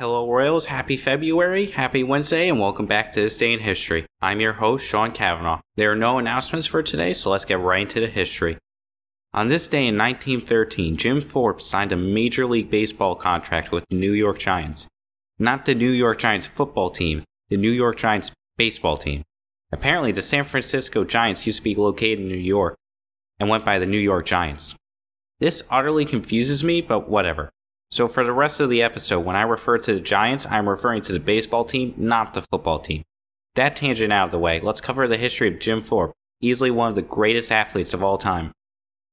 Hello, Royals. Happy February, happy Wednesday, and welcome back to This Day in History. I'm your host, Sean Kavanaugh. There are no announcements for today, so let's get right into the history. On this day in 1913, Jim Thorpe signed a Major League Baseball contract with the New York Giants. Not the New York Giants football team, the New York Giants baseball team. Apparently, the San Francisco Giants used to be located in New York and went by the New York Giants. This utterly confuses me, but whatever. So, for the rest of the episode, when I refer to the Giants, I'm referring to the baseball team, not the football team. That tangent out of the way, let's cover the history of Jim Thorpe, easily one of the greatest athletes of all time.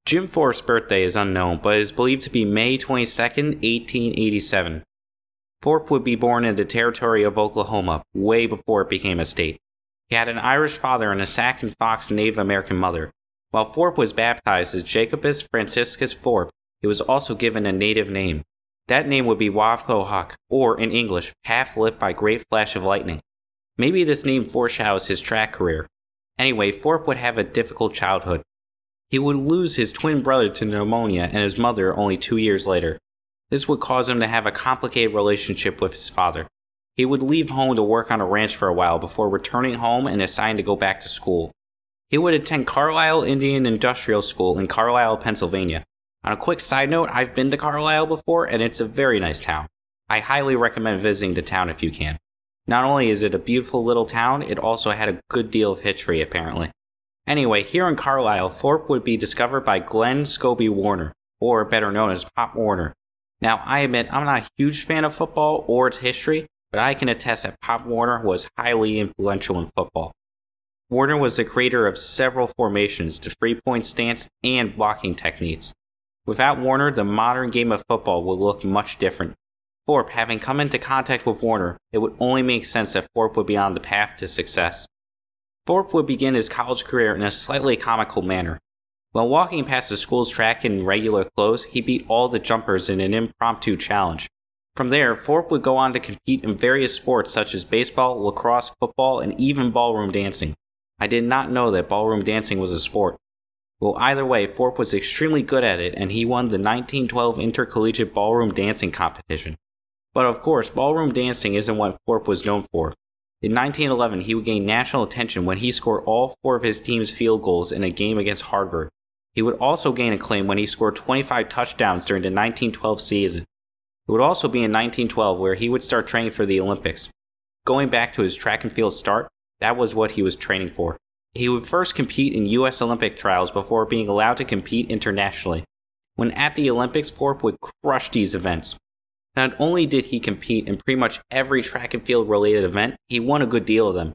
Jim Thorpe's birthday is unknown, but is believed to be May 22, 1887. Thorpe would be born in the territory of Oklahoma, way before it became a state. He had an Irish father and a Sac and Fox Native American mother. While Thorpe was baptized as Jacobus Franciscus Thorpe, he was also given a native name. That name would be Wa-Tho-Huk, or in English, half lit by great flash of lightning. Maybe this name foreshadows his track career. Anyway, Thorpe would have a difficult childhood. He would lose his twin brother to pneumonia and his mother only two years later. This would cause him to have a complicated relationship with his father. He would leave home to work on a ranch for a while before returning home and deciding to go back to school. He would attend Carlisle Indian Industrial School in Carlisle, Pennsylvania. On a quick side note, I've been to Carlisle before and it's a very nice town. I highly recommend visiting the town if you can. Not only is it a beautiful little town, it also had a good deal of history apparently. Anyway, here in Carlisle, Thorpe would be discovered by Glenn Scobie Warner, or better known as Pop Warner. Now, I admit I'm not a huge fan of football or its history, but I can attest that Pop Warner was highly influential in football. Warner was the creator of several formations, the three point stance, and blocking techniques. Without Warner, the modern game of football would look much different. Thorpe, having come into contact with Warner, it would only make sense that Thorpe would be on the path to success. Thorpe would begin his college career in a slightly comical manner. While walking past the school's track in regular clothes, he beat all the jumpers in an impromptu challenge. From there, Thorpe would go on to compete in various sports such as baseball, lacrosse, football, and even ballroom dancing. I did not know that ballroom dancing was a sport. Well, either way, Thorpe was extremely good at it, and he won the 1912 Intercollegiate Ballroom Dancing Competition. But of course, ballroom dancing isn't what Thorpe was known for. In 1911, he would gain national attention when he scored all four of his team's field goals in a game against Harvard. He would also gain acclaim when he scored 25 touchdowns during the 1912 season. It would also be in 1912 where he would start training for the Olympics. Going back to his track and field start, that was what he was training for. He would first compete in U.S. Olympic trials before being allowed to compete internationally. When at the Olympics, Thorpe would crush these events. Not only did he compete in pretty much every track and field related event, he won a good deal of them.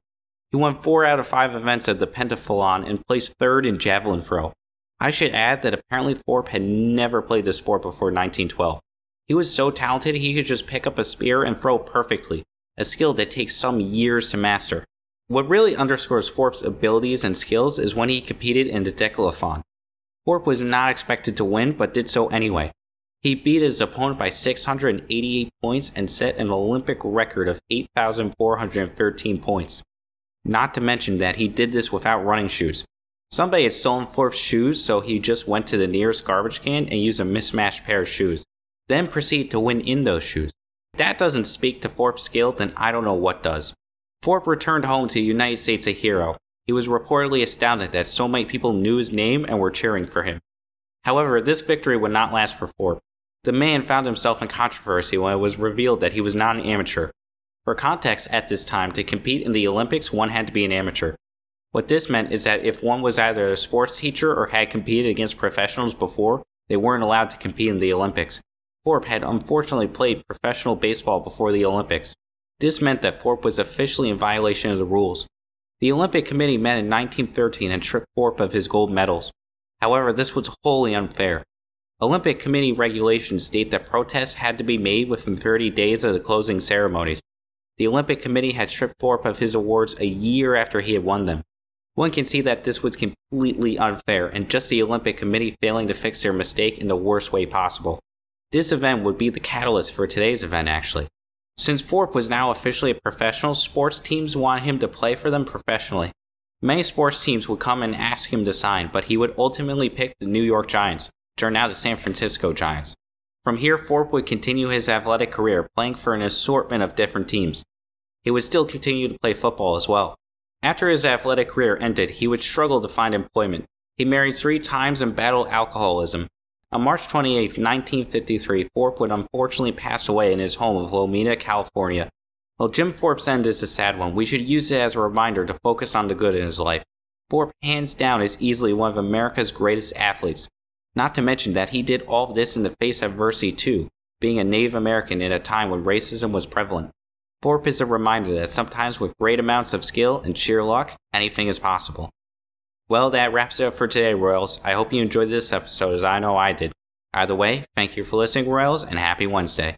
He won four out of five events at the pentathlon and placed third in javelin throw. I should add that apparently Thorpe had never played the sport before 1912. He was so talented he could just pick up a spear and throw perfectly, a skill that takes some years to master. What really underscores Thorpe's abilities and skills is when he competed in the decathlon. Thorpe was not expected to win, but did so anyway. He beat his opponent by 688 points and set an Olympic record of 8,413 points. Not to mention that he did this without running shoes. Somebody had stolen Thorpe's shoes, so he just went to the nearest garbage can and used a mismatched pair of shoes, then proceeded to win in those shoes. If that doesn't speak to Thorpe's skill, then I don't know what does. Thorpe returned home to the United States a hero. He was reportedly astounded that so many people knew his name and were cheering for him. However, this victory would not last for Thorpe. The man found himself in controversy when it was revealed that he was not an amateur. For context, at this time, to compete in the Olympics, one had to be an amateur. What this meant is that if one was either a sports teacher or had competed against professionals before, they weren't allowed to compete in the Olympics. Thorpe had unfortunately played professional baseball before the Olympics. This meant that Thorpe was officially in violation of the rules. The Olympic Committee met in 1913 and stripped Thorpe of his gold medals. However, this was wholly unfair. Olympic Committee regulations state that protests had to be made within 30 days of the closing ceremonies. The Olympic Committee had stripped Thorpe of his awards a year after he had won them. One can see that this was completely unfair and just the Olympic Committee failing to fix their mistake in the worst way possible. This event would be the catalyst for today's event, actually. Since Thorpe was now officially a professional, sports teams wanted him to play for them professionally. Many sports teams would come and ask him to sign, but he would ultimately pick the New York Giants, which are now the San Francisco Giants. From here, Thorpe would continue his athletic career playing for an assortment of different teams. He would still continue to play football as well. After his athletic career ended, he would struggle to find employment. He married three times and battled alcoholism. On March 28, 1953, Thorpe would unfortunately pass away in his home of Lomita, California. While Jim Thorpe's end is a sad one, we should use it as a reminder to focus on the good in his life. Thorpe, hands down, is easily one of America's greatest athletes. Not to mention that he did all this in the face of adversity too, being a Native American in a time when racism was prevalent. Thorpe is a reminder that sometimes with great amounts of skill and sheer luck, anything is possible. Well, that wraps it up for today, Royals. I hope you enjoyed this episode as I know I did. Either way, thank you for listening, Royals, and happy Wednesday.